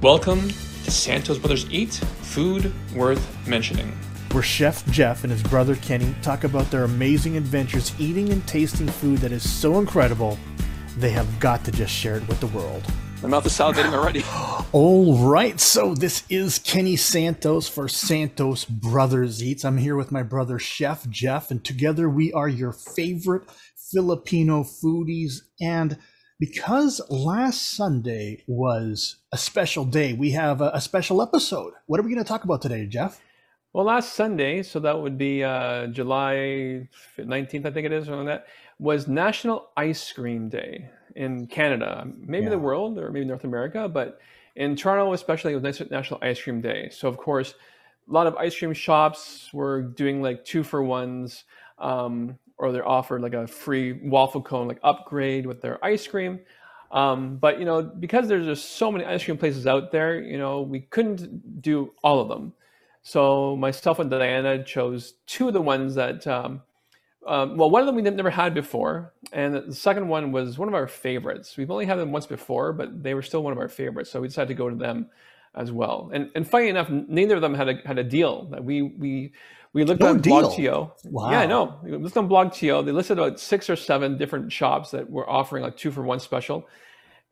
Welcome to Santos Brothers Eat Food Worth Mentioning. where Chef Jeff and his brother Kenny talk about their amazing adventures eating and tasting food that is so incredible, they have got to just share it with the world. My mouth is salivating already. All right, so this is Kenny Santos for Santos Brothers Eats. I'm here with my brother Chef Jeff, and together we are your favorite Filipino foodies. And because last Sunday was a special day, we have a, a special episode. What are we going to talk about today, Jeff? Well, last Sunday, so that would be uh, July 19th, I think it is, or that, was National Ice Cream Day in Canada, maybe Yeah. the world or maybe North America, but in Toronto especially, it was National Ice Cream Day. So, of course, a lot of ice cream shops were doing like two for ones, um, or they're offered like a free waffle cone like upgrade with their ice cream. Um, but you know, because there's just so many ice cream places out there, you know, we couldn't do all of them. So myself and Diana chose two of the ones that, um, um, well, one of them we never had before, and the second one was one of our favorites. We've only had them once before, but they were still one of our favorites, so we decided to go to them as well. And and funny enough, neither of them had a had a deal. That we we we looked No on deal? BlogTO. Wow. Yeah, I know. We looked on BlogTO. They listed about six or seven different shops that were offering like two for one special,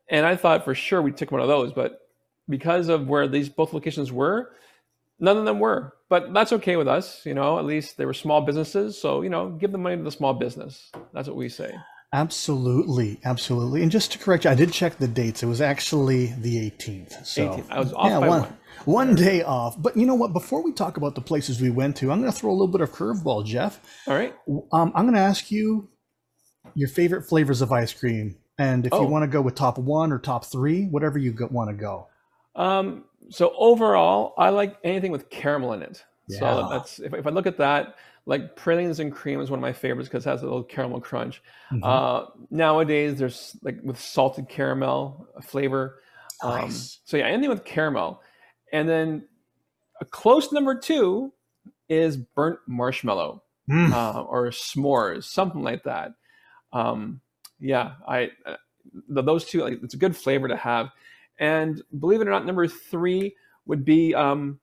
and I thought for sure we'd take one of those, but because of where these both locations were, none of them were. But that's okay with us, you know. At least they were small businesses, so you know, give the money to the small business. That's what we say. Absolutely, absolutely. And just to correct you, I did check the dates. It was actually the 18th. So 18th. I was off by one, one. one day off. But you know what? Before we talk about the places we went to, I'm going to throw a little bit of curveball, Jeff. All right. Um, I'm going to ask you your favorite flavors of ice cream, and if Oh. you want to go with top one or top three, whatever you want to go. Um, so overall, I like anything with caramel in it. Yeah. So that's if, if I look at that, like pralines and cream is one of my favorites because it has a little caramel crunch. Mhm. Uh, nowadays, there's like with salted caramel flavor. Um, Nice. so yeah, anything with caramel, and then a close number two is burnt marshmallow Mm. uh, or s'mores, something like that. Um, yeah, I uh, those two like it's a good flavor to have. And believe it or not, number three would be um,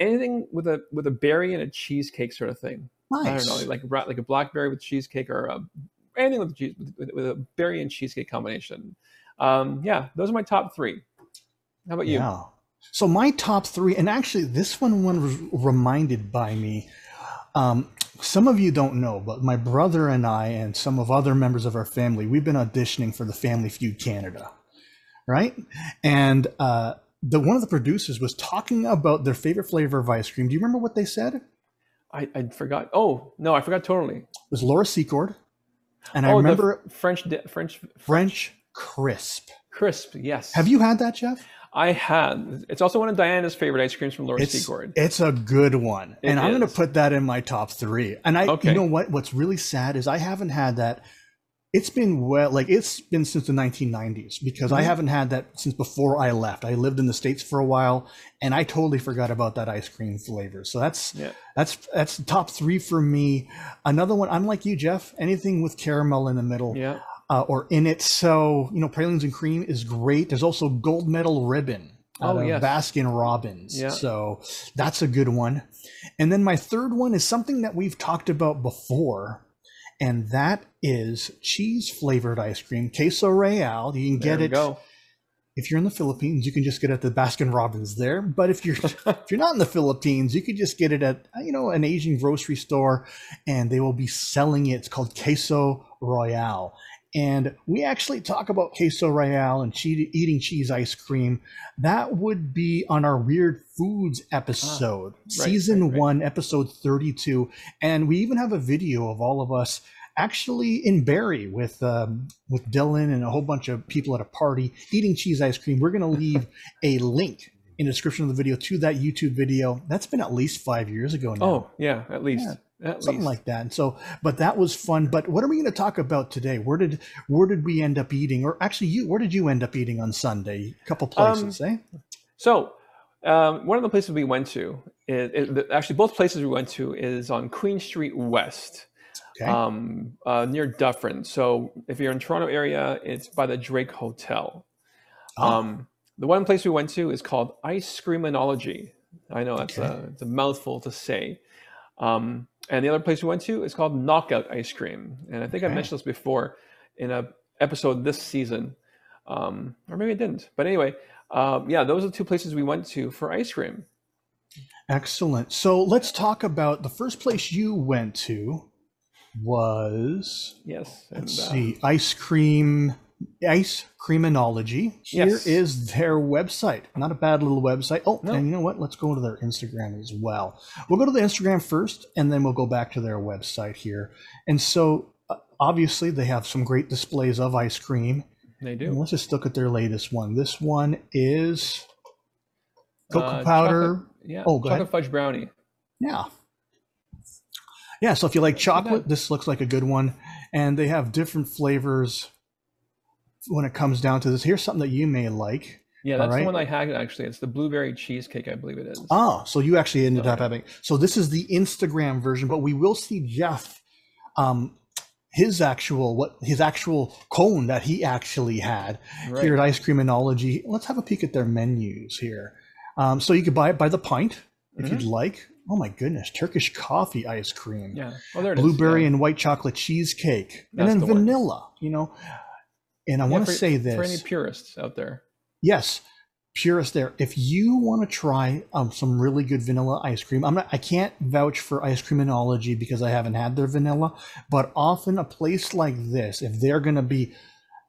anything with a with a berry and a cheesecake sort of thing. I don't know, like a like a blackberry with cheesecake or a, anything with, cheese, with with a berry and cheesecake combination. Um, yeah, those are my top three. How about you? Yeah. So my top three, and actually this one one was reminded by me. Um, some of you don't know, but my brother and I, and some of other members of our family, we've been auditioning for the Family Feud Canada, right? And uh, the one of the producers was talking about their favorite flavor of ice cream. Do you remember what they said? It I, I forgot. Oh no, I forgot totally. was Laura Secord, and I oh, remember the French di- French French crisp. crisp. Yes. Have you had that, Jeff? I had. It's also one of Diana's favorite ice creams from Laura It's Secord. it's a good one, It and I'm going to put that in my top three. And I, Okay. you know what? What's really sad is I haven't had that. It's been well, like it's been since the 1990s because I Mhm. haven't had that since before I left. I lived in the states for a while, and I totally forgot about that ice cream flavor. So that's Yeah. that's that's top three for me. Another one, I'm like you, Jeff. Anything with caramel in the middle Yeah. uh, or in it. So, you know, pralines and cream is great. There's also gold medal ribbon. Oh, yeah. Baskin Robbins. Yeah. So that's a good one. And then my third one is something that we've talked about before, and that is cheese flavored ice cream, queso real. You can There get it go. if you're in the Philippines. You can just get it at the Baskin Robbins there. But if you're if you're not in the Philippines, you could just get it at you know an Asian grocery store, and they will be selling it. It's called queso royale. And we actually talk about queso royale and che- eating cheese ice cream. That would be on our weird foods episode, season right, right. one, episode 32. And we even have a video of all of us actually in Barrie with um, with Dylan and a whole bunch of people at a party eating cheese ice cream. We're going to leave a link in the description of the video to that YouTube video. That's been at least five years ago now. Oh yeah, at least. At Something least. like that. And so, but that was fun. But what are we going to talk about today? Where did where did we end up eating? Or actually, you where did you end up eating on Sunday? A couple Um, places, eh? So, um, one of the places we went to, is, is- actually, both places we went to is on Queen Street West, Okay. um, uh, near Dufferin. So, if you're in Toronto area, it's by the Drake Hotel. Um, the one place we went to is called Ice Creaminology. I know that's Okay. a, it's a mouthful to say. Um, and the other place we went to is called Knockout Ice Cream. And I think I mentioned this before in a episode this season, um, or maybe I didn't. But anyway, um, yeah, those are the two places we went to for ice cream. Excellent. So let's talk about the first place you went to was Yes. And, let's uh, see, ice cream, ice creaminology. Here Yes. is their website. Not a bad little website. Oh, No. and you know what? Let's go to their Instagram as well. We'll go to the Instagram first, and then we'll go back to their website here. And so, uh, obviously, they have some great displays of ice cream. they And do. let's just look at their latest one. This one is cocoa Uh, powder. chocolate- yeah. Oh, go chocolate fudge brownie. Yeah. Yeah, so if you like Not too bad. chocolate, this looks like a good one. And they have different flavors when it comes down to this. Here's something that you may like. Yeah, that's Alright. the one I had actually. It's the blueberry cheesecake, I believe it is. Ah, so you actually ended Oh, up having. So this is the Instagram version, but we will see Jeff, um, his actual what his actual cone that he actually had right. here at Ice Creaminology. Let's have a peek at their menus here. Um, so you could buy it by the pint if you'd like. Oh my goodness, Turkish coffee ice cream. Mm-hmm. yeah. Oh, there it is. blueberry yeah. and white chocolate cheesecake, That's and the then one. vanilla. You know, and I Yeah, want to say this For any purists out there. Yes, purist there. If you want to try um, some really good vanilla ice cream, I'm not. I can't vouch for ice creaminology because I haven't had their vanilla. But often a place like this, if they're going to be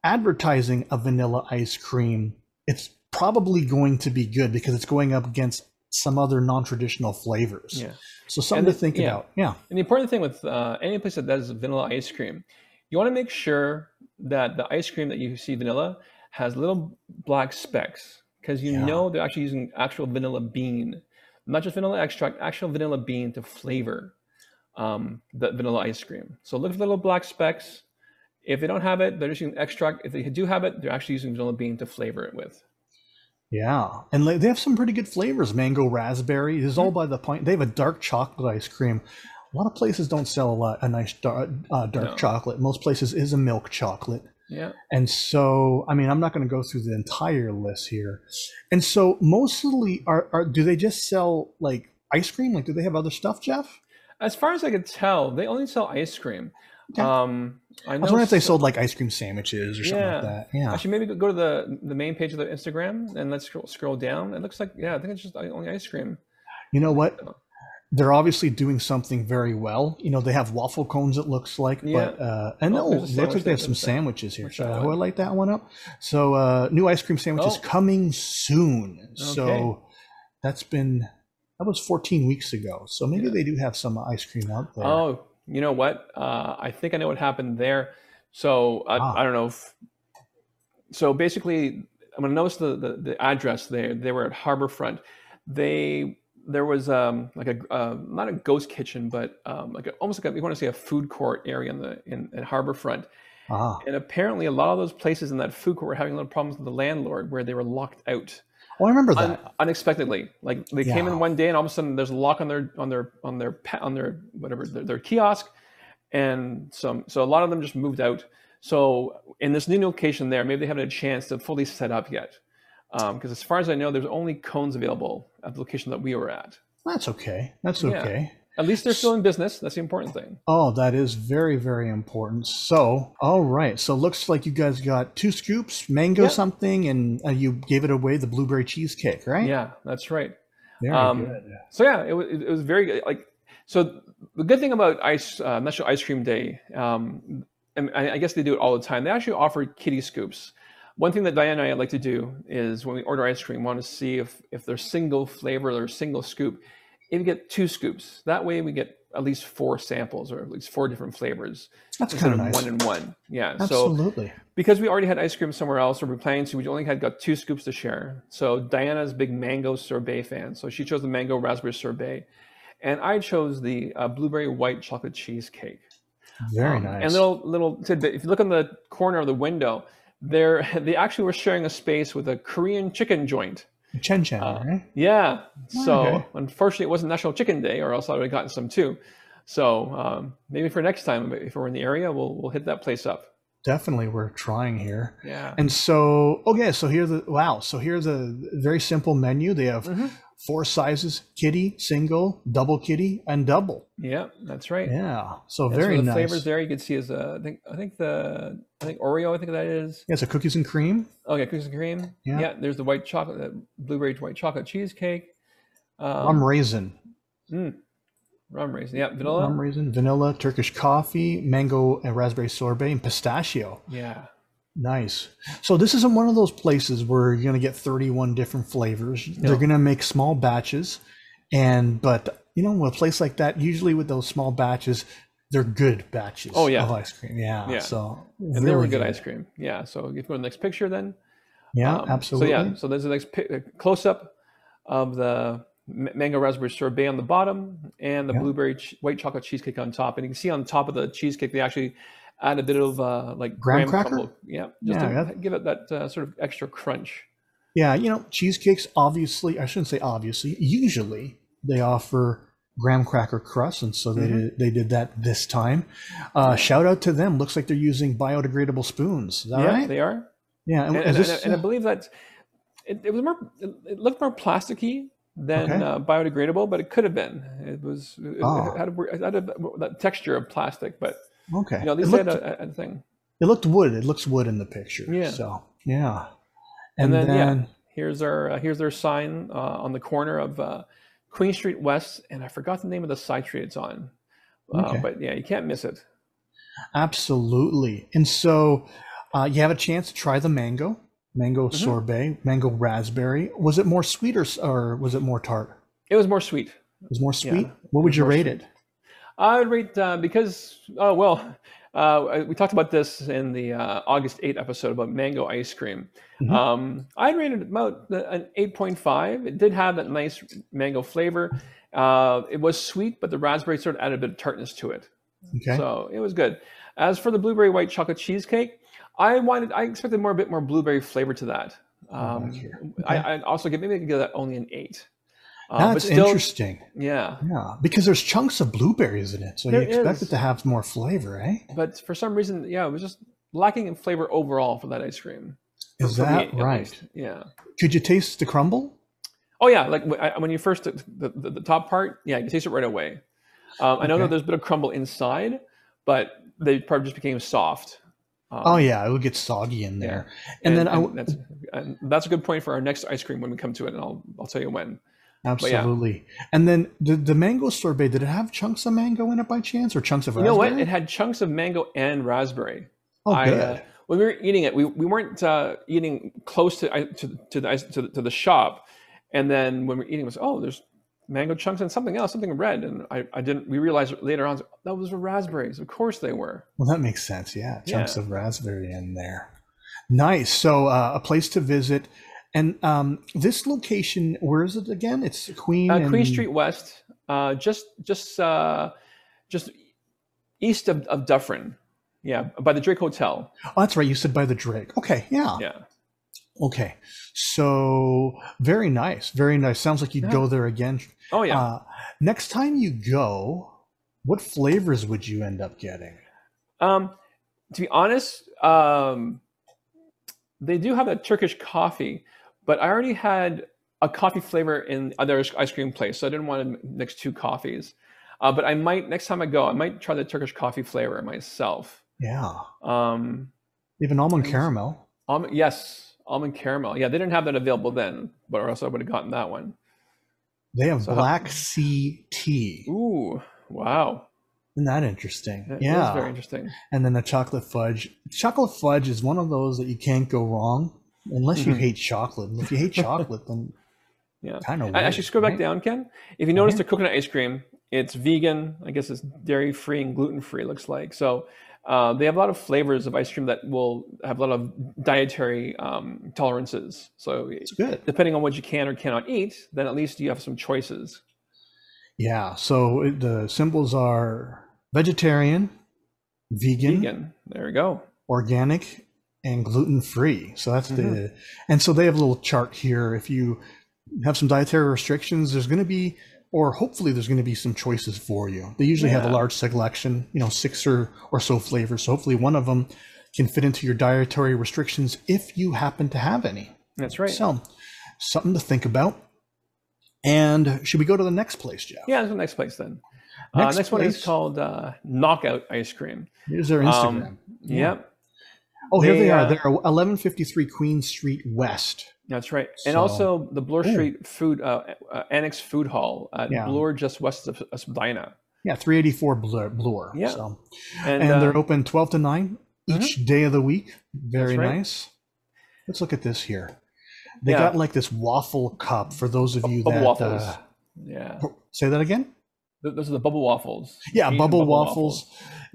advertising a vanilla ice cream, it's probably going to be good because it's going up against some other non-traditional flavors. Yeah. So something And to think yeah. about. Yeah. And the important thing with uh, any place that does vanilla ice cream, you want to make sure that the ice cream that you see vanilla has little black specks because you Yeah. know they're actually using actual vanilla bean, not just vanilla extract, actual vanilla bean to flavor um, the vanilla ice cream. So look for the little black specks. If they don't have it, they're just using extract. If they do have it, they're actually using vanilla bean to flavor it with. Yeah, and they have some pretty good flavors. Mango, raspberry. Is all by the point. They have a dark chocolate ice cream. A lot of places don't sell a lot a nice dark, uh, dark No. chocolate. Most places is a milk chocolate. Yeah. And so, I mean, I'm not going to go through the entire list here. And so, mostly, are, are do they just sell like ice cream? Like, do they have other stuff, Jeff? As far as I could tell, they only sell ice cream. Okay. Um, I, I was know wondering if they sold like ice cream sandwiches or something like Yeah. that. Yeah. Actually, maybe go to the the main page of the Instagram and let's scroll, scroll down. It looks like yeah, I think it's just only ice cream. You know what? They're obviously doing something very well. You know, they have waffle cones. It looks like, Yeah. but uh, and Oh, no, looks like they have some sandwiches here. Should I light that one up? So, uh, new ice cream sandwiches Oh. coming soon. So that's been that was 14 weeks ago. So maybe Yeah. they do have some ice cream out there. Oh, you know what? Uh, I think I know what happened there. So I, Ah. I don't know. If, so basically, I'm gonna notice the, the the address there. They were at Harbourfront. They there was um like a uh, not a ghost kitchen, but um like a, almost like a, you want to say a food court area in the in at Harbourfront. Ah, And apparently, a lot of those places in that food court were having a little problems with the landlord, where they were locked out oh, I remember that. un- unexpectedly. Like they came in one day, and all of a sudden, there's a lock on their on their on their on their whatever their, their kiosk, and some so a lot of them just moved out. So in this new location there, maybe they haven't had a chance to fully set up yet, because as far as I know, there's only cones available at the location that we were at. That's okay. That's Yeah. okay. At least they're still in business. That's the important thing. Oh, that is very, very important. So, all right. So, looks like you guys got two scoops, mango Yeah. something, and uh, you gave it away the blueberry cheesecake, right? Yeah, that's right. Very Um, good. so yeah, it was it was very good. Like so, the good thing about ice uh, National Ice Cream Day, um, and I, I guess they do it all the time. They actually offer kitty scoops. One thing that Diane and I like to do is when we order ice cream, want to see if if there's single flavor or single scoop. If you get two scoops, that way we get at least four samples or at least four different flavors That's kind of nice. one and one. Yeah. So Absolutely. because we already had ice cream somewhere else, or we are planning to, we only had got two scoops to share. So Diana's a big mango sorbet fan, so she chose the mango raspberry sorbet, and I chose the uh, blueberry white chocolate cheesecake. Very Um, nice. And little little tidbit: if you look on the corner of the window, there they actually were sharing a space with a Korean chicken joint. Chen Chen, uh, right? Yeah. So Okay. unfortunately, it wasn't National Chicken Day, or else I would have gotten some too. So um, maybe for next time, if we're in the area, we'll we'll hit that place up. definitely we're trying here. Yeah. And so, okay, so here's the wow. So here's a very simple menu. They have Mhm. Four sizes: kitty, single, double kitty, and double. Yeah, that's right. Yeah, so so very the nice. flavors there you can see is uh, I think I think the I think Oreo I think that is. Yeah, so cookies and cream. Okay, cookies and cream. Yeah. Yeah. there's the white chocolate, the blueberry white chocolate cheesecake. Um, rum raisin, mm, rum raisin. Yeah, vanilla. rum raisin, vanilla, Turkish coffee, mango and raspberry sorbet, and pistachio. yeah. Nice. So this isn't one of those places where you're going to get 31 different flavors. They're going to make small batches, and but you know, a place like that, usually with those small batches, they're good batches. Oh, yeah. of ice cream. Yeah. Yeah. So And they were good ice cream. Yeah. So if you go to the next picture, then. Yeah, Um, absolutely. So yeah, so there's a nice close up of the mango raspberry sorbet on the bottom and the Yeah. blueberry ch- white chocolate cheesecake on top. And you can see on top of the cheesecake they actually add a bit of uh, like Graham cracker? crumble. Yeah, just Yeah, to give it that uh, sort of extra crunch. Yeah, you know, cheesecakes obviously, I shouldn't say obviously, usually they offer graham cracker crust, and so they Mhm. did, they did that this time. Uh, shout out to them. Looks like they're using biodegradable spoons. Is that yeah, right? they are. yeah, and, And, and, this, and I believe that it, it was more. It, looked more plasticky than Okay. uh, biodegradable, but it could have been. It was. It, Ah. it had, a, it had a, that texture of plastic, but okay. you know, at least they looked, had a, a, thing. it looked wood. It looks wood in the picture. Yeah. So yeah, And, and, then, yeah, here's our uh, here's their sign uh, on the corner of uh, Queen Street West, and I forgot the name of the side street it's on. Uh, Okay. But yeah, you can't miss it. absolutely. And so uh, you have a chance to try the mango, mango Mm-hmm. sorbet, mango raspberry. Was it more sweet or, or was it more tart? It was more sweet. It was more Yeah, sweet. what would you rate sweet. it? I would rate uh, because oh well, uh, we talked about this in the uh, August 8 episode about mango ice cream. Mhm. Um, I'd rate it about an 8.5. It did have that nice mango flavor. Uh, it was sweet, but the raspberry sort of added a bit of tartness to it. Okay. So it was good. As for the blueberry white chocolate cheesecake, I wanted, I expected more, a bit more blueberry flavor to that. Um, Okay. I, I'd also give maybe I could give that only an eight. But That's still, interesting. yeah. Yeah, because there's chunks of blueberries in it, so There you expect is. it to have more flavor, eh? But for some reason, yeah, it was just lacking in flavor overall for that ice cream. Is For that at right? least. Yeah. Could you taste the crumble? Oh yeah, like when you first the, the, the top part, yeah, you can taste it right away. Um, I know Okay. that there's a bit of crumble inside, but they probably just became soft. Um, Oh yeah, it would get soggy in there. And, then I w- that's, and that's a good point for our next ice cream when we come to it, and I'll I'll tell you when. Yeah. absolutely. And then the the mango sorbet, did it have chunks of mango in it by chance, or chunks of You know what? It had chunks of mango and raspberry. oh, I, good. uh, when we were eating it, we, we weren't uh, eating close to to to the, to the to the shop, and then when we were eating, it was oh, there's mango chunks and something else, something red, and I, I didn't. We realized later on that was raspberries. Of course they were. well, that makes sense. Yeah, chunks Yeah. of raspberry in there. Nice. So uh, a place to visit. And um, this location, where is it again? It's Queen. Uh, Queen and- Street West, uh, just just uh, just east of, of Dufferin. Yeah, by the Drake Hotel. Oh, that's right. You said by the Drake. Okay. Yeah. Yeah. Okay. So very nice. Very nice. Sounds like you'd Yeah. go there again. Oh yeah. Uh, next time you go, what flavors would you end up getting? Um, to be honest, um, they do have a Turkish coffee, but I already had a coffee flavor in other ice cream place, so I didn't want to mix two coffees. Uh, but I might next time I go, I might try the Turkish coffee flavor myself. Yeah. Um, Even almond caramel. almond, yes, almond caramel. Yeah, they didn't have that available then, but or else I would have gotten that one. They have So- black sea tea. Ooh, wow, Isn't that interesting? that yeah. very interesting. and then the chocolate fudge. Chocolate fudge is one of those that you can't go wrong unless you Mhm. hate chocolate. And if you hate chocolate, then Yeah. kind of. I actually scroll back down, Ken. If you notice the coconut ice cream, it's vegan. I guess it's dairy free and gluten free. Looks like so. Uh, they have a lot of flavors of ice cream that will have a lot of dietary um, tolerances. So It's good. depending on what you can or cannot eat, then at least you have some choices. Yeah. So the symbols are vegetarian, vegan, Vegan. There we go. organic, and gluten free. So that's the, Mhm. and so they have a little chart here. If you have some dietary restrictions, there's going to be, or hopefully there's going to be some choices for you. They usually have a large selection, you know, six or, or so flavors. So hopefully one of them can fit into your dietary restrictions if you happen to have any. That's right. So, something to think about. And should we go to the next place, Jeff? yeah, the next place then. Next uh, next one is called uh, Knockout Ice Cream. Here's their Instagram. Um, Yep, oh, here they, they, are. uh, They're 1153 Queen Street West. that's right. And also the Bloor Ooh. Street Food uh, uh, Annex Food Hall at Yeah. Bloor, just west of, Spadina. Yeah, 384 Bloor. Bloor. Yeah. So, And, and uh, they're open 12 to 9 each day of the week. Very right. nice. Let's look at this here. They Yeah. got like this waffle cup for those of you that waffles. uh, yeah, say that again. Th- those are the bubble waffles. Yeah, Asian bubble, waffles.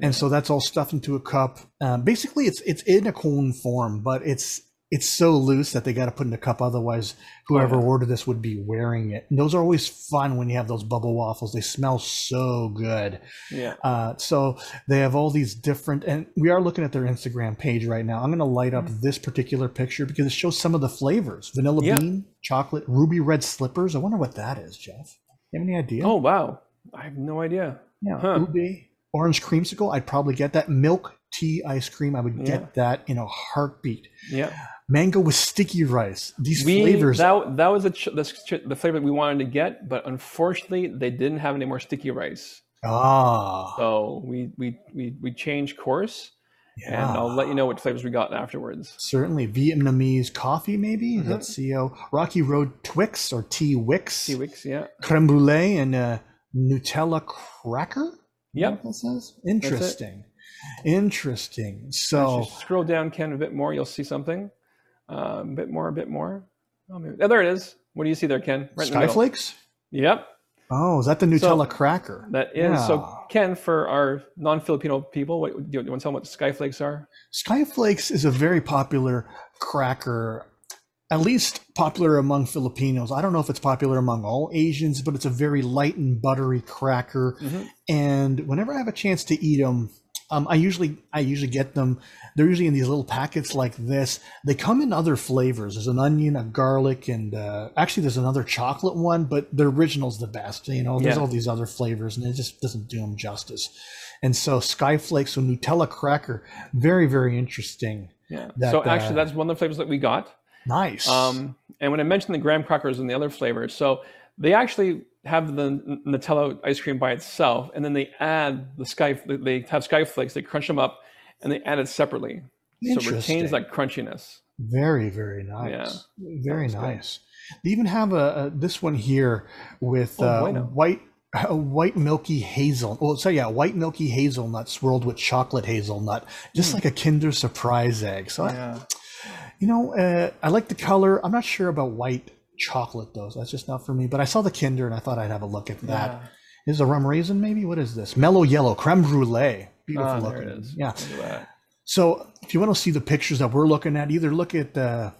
and so that's all stuffed into a cup. Um, basically, it's it's in a cone form, but it's it's so loose that they got to put in a cup. Otherwise, whoever Oh, yeah. ordered this would be wearing it. And those are always fun when you have those bubble waffles. They smell so good. Yeah, Uh, so they have all these different, and we are looking at their Instagram page right now. I'm going to light up this particular picture because it shows some of the flavors: vanilla. Yeah. bean, chocolate, ruby red slippers. I wonder what that is, Jeff. You have any idea? Oh wow, I have no idea. yeah, huh. ube, orange creamsicle. I'd probably get that. Milk tea ice cream. I would Yeah. get that in a heartbeat. Yeah, Mango with sticky rice. These we flavors. that that was the, ch- the ch- the flavor we wanted to get, but unfortunately they didn't have any more sticky rice. ah, So we we we we changed course, yeah. and I'll let you know what flavors we got afterwards. Certainly, Vietnamese coffee, maybe. Mhm. Let's see. Oh, Rocky Road Twix or T Wix. Sea Wix, yeah, creme brulee and a Nutella cracker. Yep. that says interesting. Interesting. So scroll down, Ken, a bit more. You'll see something. Uh, a bit more, a bit more. Oh, maybe. oh, there it is. What do you see there, Ken? Right in the middle. skyflakes. Yep, Oh, is that the Nutella cracker? that is. So, Ken, for our non-Filipino people, what, do, you, do you want to tell them what skyflakes are? Skyflakes is a very popular cracker, at least popular among Filipinos. I don't know if it's popular among all Asians, but it's a very light and buttery cracker. Mhm. And whenever I have a chance to eat them, um, I usually I usually get them. They're usually in these little packets like this. They come in other flavors. There's an onion, a garlic, and uh, actually there's another chocolate one. But the original's the best. You know, there's Yeah. all these other flavors, and it just doesn't do them justice. And so Skyflakes, so Nutella cracker, very very interesting. Yeah. That, so actually, uh, that's one of the flavors that we got. Nice. Um, and when I mentioned the graham crackers and the other flavors, so they actually have the Nutella ice cream by itself, and then they add the sky. They have sky flakes. They crunch them up, and they add it separately, so it retains that crunchiness. Very, very nice. Yeah. Very was good. nice. They even have a, a this one here with Oh, uh, white a white milky hazel. Well, so yeah, white milky hazelnut swirled with chocolate hazelnut, just like a Kinder Surprise egg. So I. Yeah. You know, uh, I like the color. I'm not sure about white chocolate though. So that's just not for me. But I saw the Kinder and I thought I'd have a look at that. Yeah. Is a rum raisin maybe? What is this? Mellow yellow creme brulee. Beautiful there looking. it is. Yeah. Look. So if you want to see the pictures that we're looking at, either look at uh,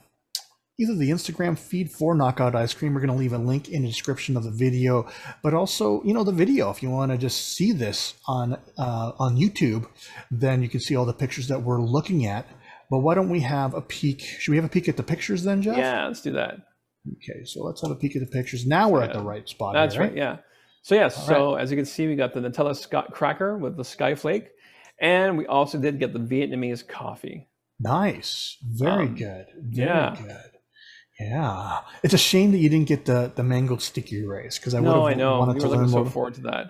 either the Instagram feed for Knockout Ice Cream. We're going to leave a link in the description of the video, but also you know the video. If you want to just see this on uh, on YouTube, then you can see all the pictures that we're looking at. But why don't we have a peek? Should we have a peek at the pictures then, Jeff? Yeah, let's do that. Okay, so let's have a peek at the pictures. Now we're at the right spot. That's here, right. Yeah. So yes. So as you can see, we got the Nutella sc- cracker with the skyflake, and we also did get the Vietnamese coffee. Nice. Very Um, good. Very yeah. good. Yeah. It's a shame that you didn't get the, the mango sticky rice because I would no, have I know. wanted We to were learn looking so forward to that.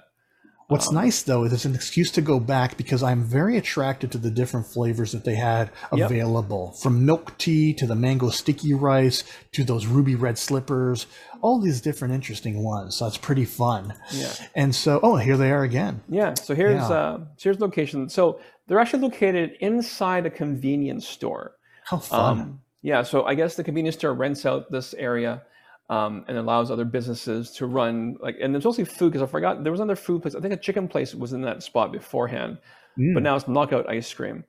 What's Um, nice though is it's an excuse to go back because I'm very attracted to the different flavors that they had Yep. available from milk tea to the mango sticky rice to those ruby red slippers, all these different interesting ones. So it's pretty fun. Yeah. And so, oh, here they are again. Yeah. So here's Yeah. uh here's location. So they're actually located inside a convenience store. How fun. Um, yeah, so I guess the convenience store rents out this area um, and allows other businesses to run like, and there's mostly food because I forgot there was another food place. I think a chicken place was in that spot beforehand, Mm. but now it's Knockout Ice Cream.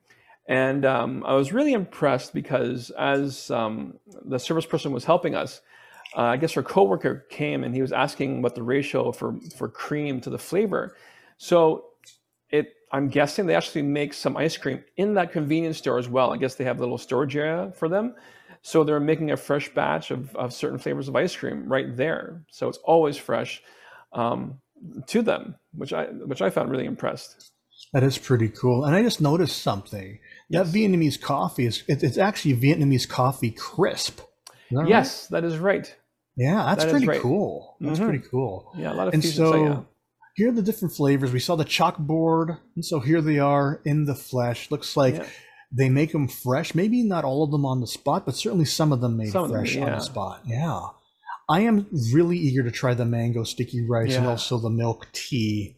And um, I was really impressed because as um, the service person was helping us, uh, I guess her coworker came and he was asking what the ratio for for cream to the flavor. So it, I'm guessing they actually make some ice cream in that convenience store as well. I guess they have a little storage area for them. So they're making a fresh batch of, of certain flavors of ice cream right there. So it's always fresh um, to them, which I which I found really impressed. That is pretty cool. And I just noticed something. Yes. That Vietnamese coffee is it, it's actually Vietnamese coffee crisp. Is that right? Yes, that is right. Yeah, that's That pretty right. cool. That's Mhm. pretty cool. Yeah, a lot of And. So, so yeah. here are the different flavors. We saw the chalkboard, and so here they are in the flesh. Looks like Yeah. They make them fresh. Maybe not all of them on the spot, but certainly some of them made Some of them, fresh on the spot. Yeah. I am really eager to try the mango sticky rice and also the milk tea.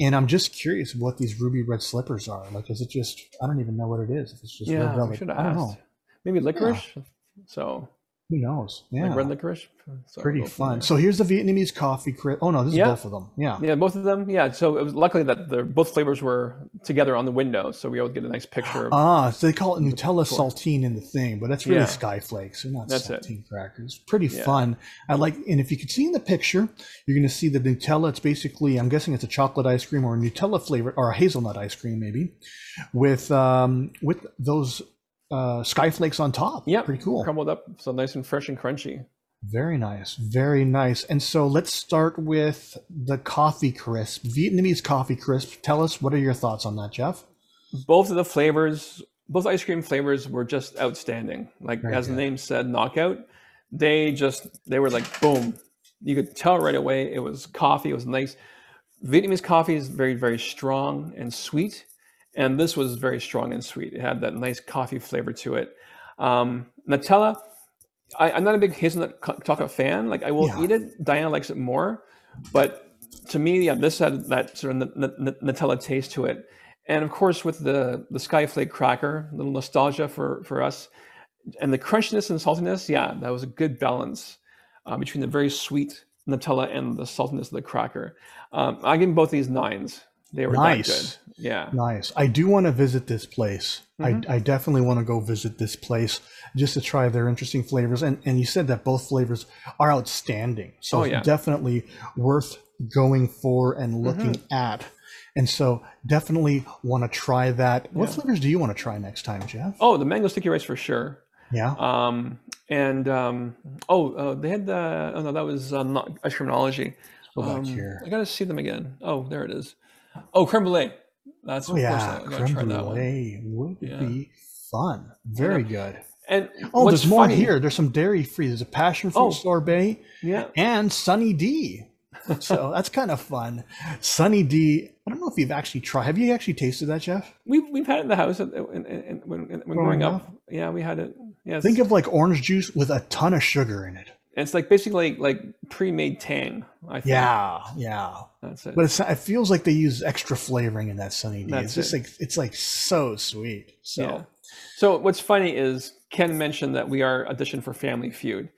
And I'm just curious what these ruby red slippers are. Like, is it just? I don't even know what it is. If it's just red Yeah, we velvet, I don't know. Maybe licorice. So Who knows? Yeah, like red licorice. So pretty from fun. So here's the Vietnamese coffee. Cri- oh no, this is Yeah. both of them. Yeah. Yeah, both of them. Yeah, so it was luckily that the both flavors were together on the window, so we to get a nice picture. Of, Ah, so they call it Nutella Cool. saltine in the thing, but that's really Yeah. sky flakes. They're not That's it. saltine crackers. Pretty Yeah. fun. I like, and if you could see in the picture, you're going to see the Nutella. It's basically, I'm guessing it's a chocolate ice cream or a Nutella flavor or a hazelnut ice cream, maybe, with um with those uh sky flakes on top. yeah, pretty cool. Crumbled up, so nice and fresh and crunchy. Very nice, very nice. And so let's start with the coffee crisp, Vietnamese coffee crisp. Tell us what are your thoughts on that, Jeff? Both of the flavors, both ice cream flavors, were just outstanding. Like Very as the name said, knockout. They just they were like boom. You could tell right away it was coffee. It was nice. Vietnamese coffee is very very strong and sweet, and this was very strong and sweet. It had that nice coffee flavor to it. Um, Nutella. I, I'm not a big hazelnut co- chocolate fan. Like I will Yeah. eat it. Diana likes it more, but to me, yeah, this had that sort of n- n- n- Nutella taste to it. And of course, with the the Skyflake cracker, a little nostalgia for for us, and the crunchiness and saltiness, yeah, that was a good balance uh, between the very sweet Nutella and the saltiness of the cracker. Um, I give both these nines. They were Nice. Yeah. Nice. I do want to visit this place. Mhm. I, I definitely want to go visit this place just to try their interesting flavors. And and you said that both flavors are outstanding. So Oh, it's yeah. definitely worth going for and looking Mm-hmm. at. And so definitely want to try that. What Yeah. flavors do you want to try next time, Jeff? Oh, the mango sticky rice for sure. Yeah. Um, and um, oh, uh, they had the oh no, that was uh, not creamology. Back Um, here. I gotta see them again. Oh, there it is. Oh, creme brulee. That's Oh yeah, creme try that one. brulee would Yeah. be fun. Very good. And Oh, there's more funny- here. There's some dairy free. There's a passion fruit Oh. sorbet. Yeah. and Sunny D. So that's kind of fun. Sunny D. I don't know if you've actually tried. Have you actually tasted that, Jeff? We've we've had it in the house in, in, in, when, when Growing growing up. Yeah, we had it. Yeah, Think of like orange juice with a ton of sugar in it. It's like basically like pre-made tang. I think. Yeah, yeah. that's it. But it's, it feels like they use extra flavoring in that Sunny D. That's it's just it. like it's like so sweet. So yeah. So what's funny is Ken mentioned that we are auditioned for Family Feud.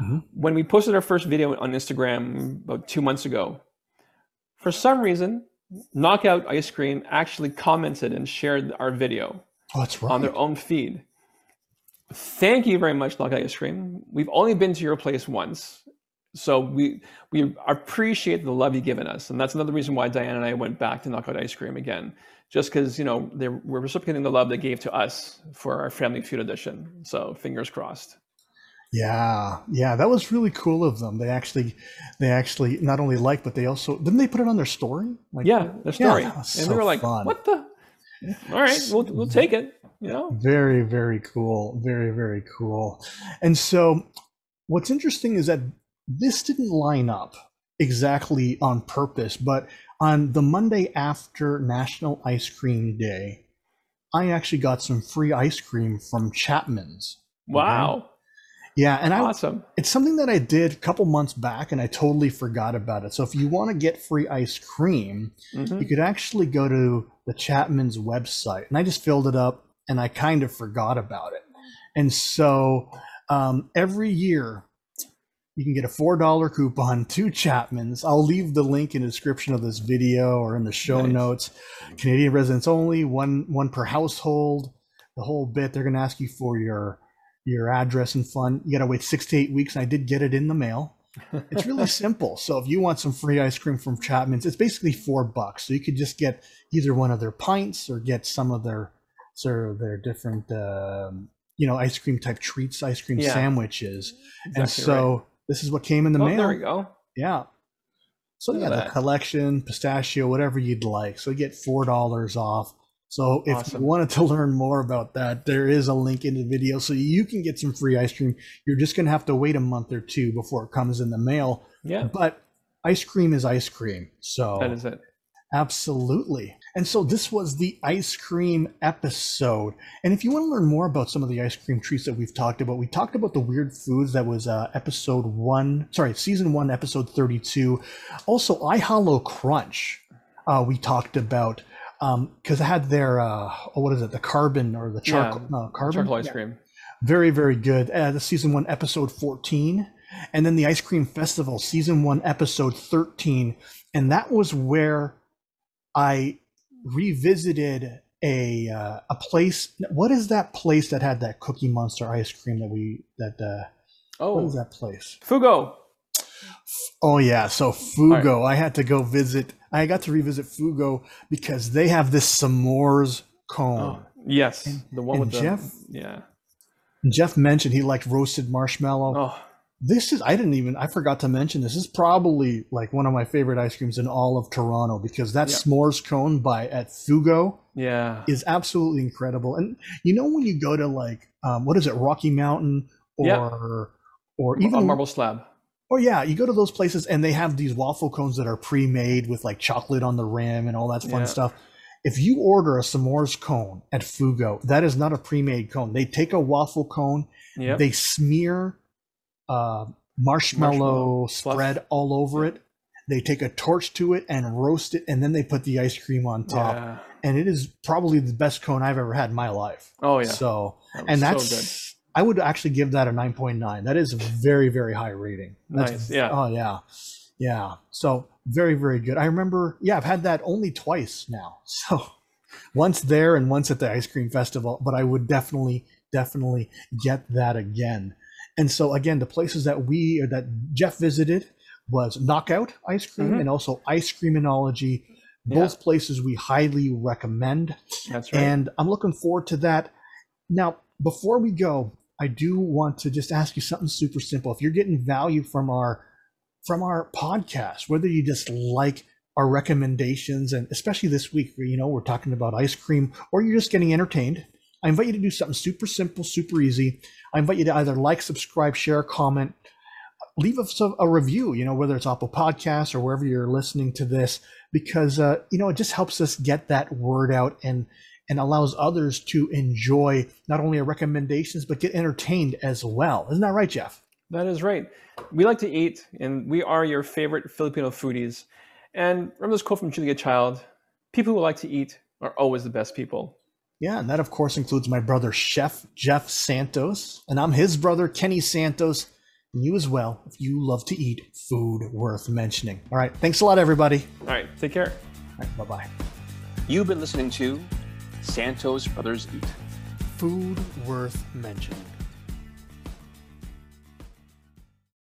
Mhm. When we posted our first video on Instagram about two months ago, for some reason, Knockout Ice Cream actually commented and shared our video. oh, that's right. on their own feed. Thank you very much, Knockout Ice Cream. We've only been to your place once, so we we appreciate the love you've given us, and that's another reason why Diane and I went back to Knockout Ice Cream again, just because you know they we're reciprocating the love they gave to us for our Family Feud edition. So fingers crossed. Yeah, yeah, that was really cool of them. They actually, they actually not only liked, but they also didn't they put it on their story? Like, Yeah, their story, was and so we were like, fun. "What the? All right, we'll we'll take it." You know. Very, very cool. Very, very cool. And so, what's interesting is that this didn't line up exactly on purpose, but on the Monday after National Ice Cream Day, I actually got some free ice cream from Chapman's. Wow, Yeah, and I awesome. it's something that I did a couple months back and I totally forgot about it. So if you want to get free ice cream, Mhm. you could actually go to the Chapman's website. And I just filled it up and I kind of forgot about it. And so um, every year you can get a $4 coupon to Chapman's. I'll leave the link in the description of this video or in the show Nice. notes. Canadian residents only, one one per household, the whole bit. They're going to ask you for your your address and fun. You got to wait six to eight weeks. And I did get it in the mail. It's really simple. So if you want some free ice cream from Chapman's, it's basically four bucks. So you could just get either one of their pints or get some of their sort of their different um, you know ice cream type treats, ice cream Yeah. sandwiches. and so right. this is what came in the oh, mail. there we go. Yeah. So Look yeah, the collection, pistachio, whatever you'd like. So you get four dollars off. So if Awesome. you wanted to learn more about that, there is a link in the video so you can get some free ice cream. You're just gonna have to wait a month or two before it comes in the mail. Yeah, But ice cream is ice cream. So that is it. Absolutely. And so this was the ice cream episode. And if you want to learn more about some of the ice cream treats that we've talked about, we talked about the weird foods. That was uh, episode one, sorry, season one, episode 32. Also, I Hollow Crunch, uh, we talked about because I had their, uh, oh, what is it, the carbon or the charcoal, Yeah, no, carbon? Charcoal ice Yeah. cream. Very, very good. Uh, the season one, episode 14. And then the Ice Cream Festival, season one, episode 13. And that was where I revisited a uh, a place. What is that place that had that Cookie Monster ice cream that we that uh, what is Oh, that place? Fugo. Oh yeah, so Fugo. I had to go visit. I got to revisit Fugo because they have this s'mores cone. Oh, yes, the one and with the Jeff- yeah. Jeff mentioned he liked roasted marshmallow. Oh, This is I didn't even I forgot to mention this. this is probably like one of my favorite ice creams in all of Toronto because that Yeah. s'mores cone by at Fugo yeah. is absolutely incredible. And you know when you go to like um, what is it, Rocky Mountain or Yeah. or a even marble slab. Or yeah, you go to those places and they have these waffle cones that are pre-made with like chocolate on the rim and all that fun Yeah. stuff. If you order a s'mores cone at Fugo, that is not a pre-made cone. They take a waffle cone Yep. they smear uh, marshmallow, Marshmallow fluff. spread all over it. They take a torch to it and roast it, and then they put the ice cream on top. Yeah. And it is probably the best cone I've ever had in my life. Oh yeah. So, That and so that's I would actually give that a nine point nine. That is a very very high rating. That's, Nice, yeah. Oh yeah, yeah. So very very good. I remember. Yeah, I've had that only twice now. So once there and once at the ice cream festival. But I would definitely definitely get that again. And so again, the places that we or that Jeff visited was Knockout Ice Cream Mhm. and also Ice Creaminology. Both places we highly recommend. That's right. And I'm looking forward to that. Now, before we go, I do want to just ask you something super simple. If you're getting value from our from our podcast, whether you just like our recommendations, and especially this week, where you know we're talking about ice cream, or you're just getting entertained, I invite you to do something super simple, super easy. I invite you to either like, subscribe, share, comment, leave us a, a review. You know, whether it's Apple Podcasts or wherever you're listening to this, because uh, you know it just helps us get that word out and and allows others to enjoy not only our recommendations but get entertained as well. Isn't that right, Jeff? That is right. We like to eat, and we are your favorite Filipino foodies. And remember this quote from Julia Child People who like to eat are always the best people. Yeah, and that of course includes my brother Chef Jeff Santos, and I'm his brother Kenny Santos, and you as well if you love to eat food worth mentioning. All right, thanks a lot, everybody. All right, take care. All right, bye bye. You've been listening to Santos Brothers Eat. Food worth mentioning.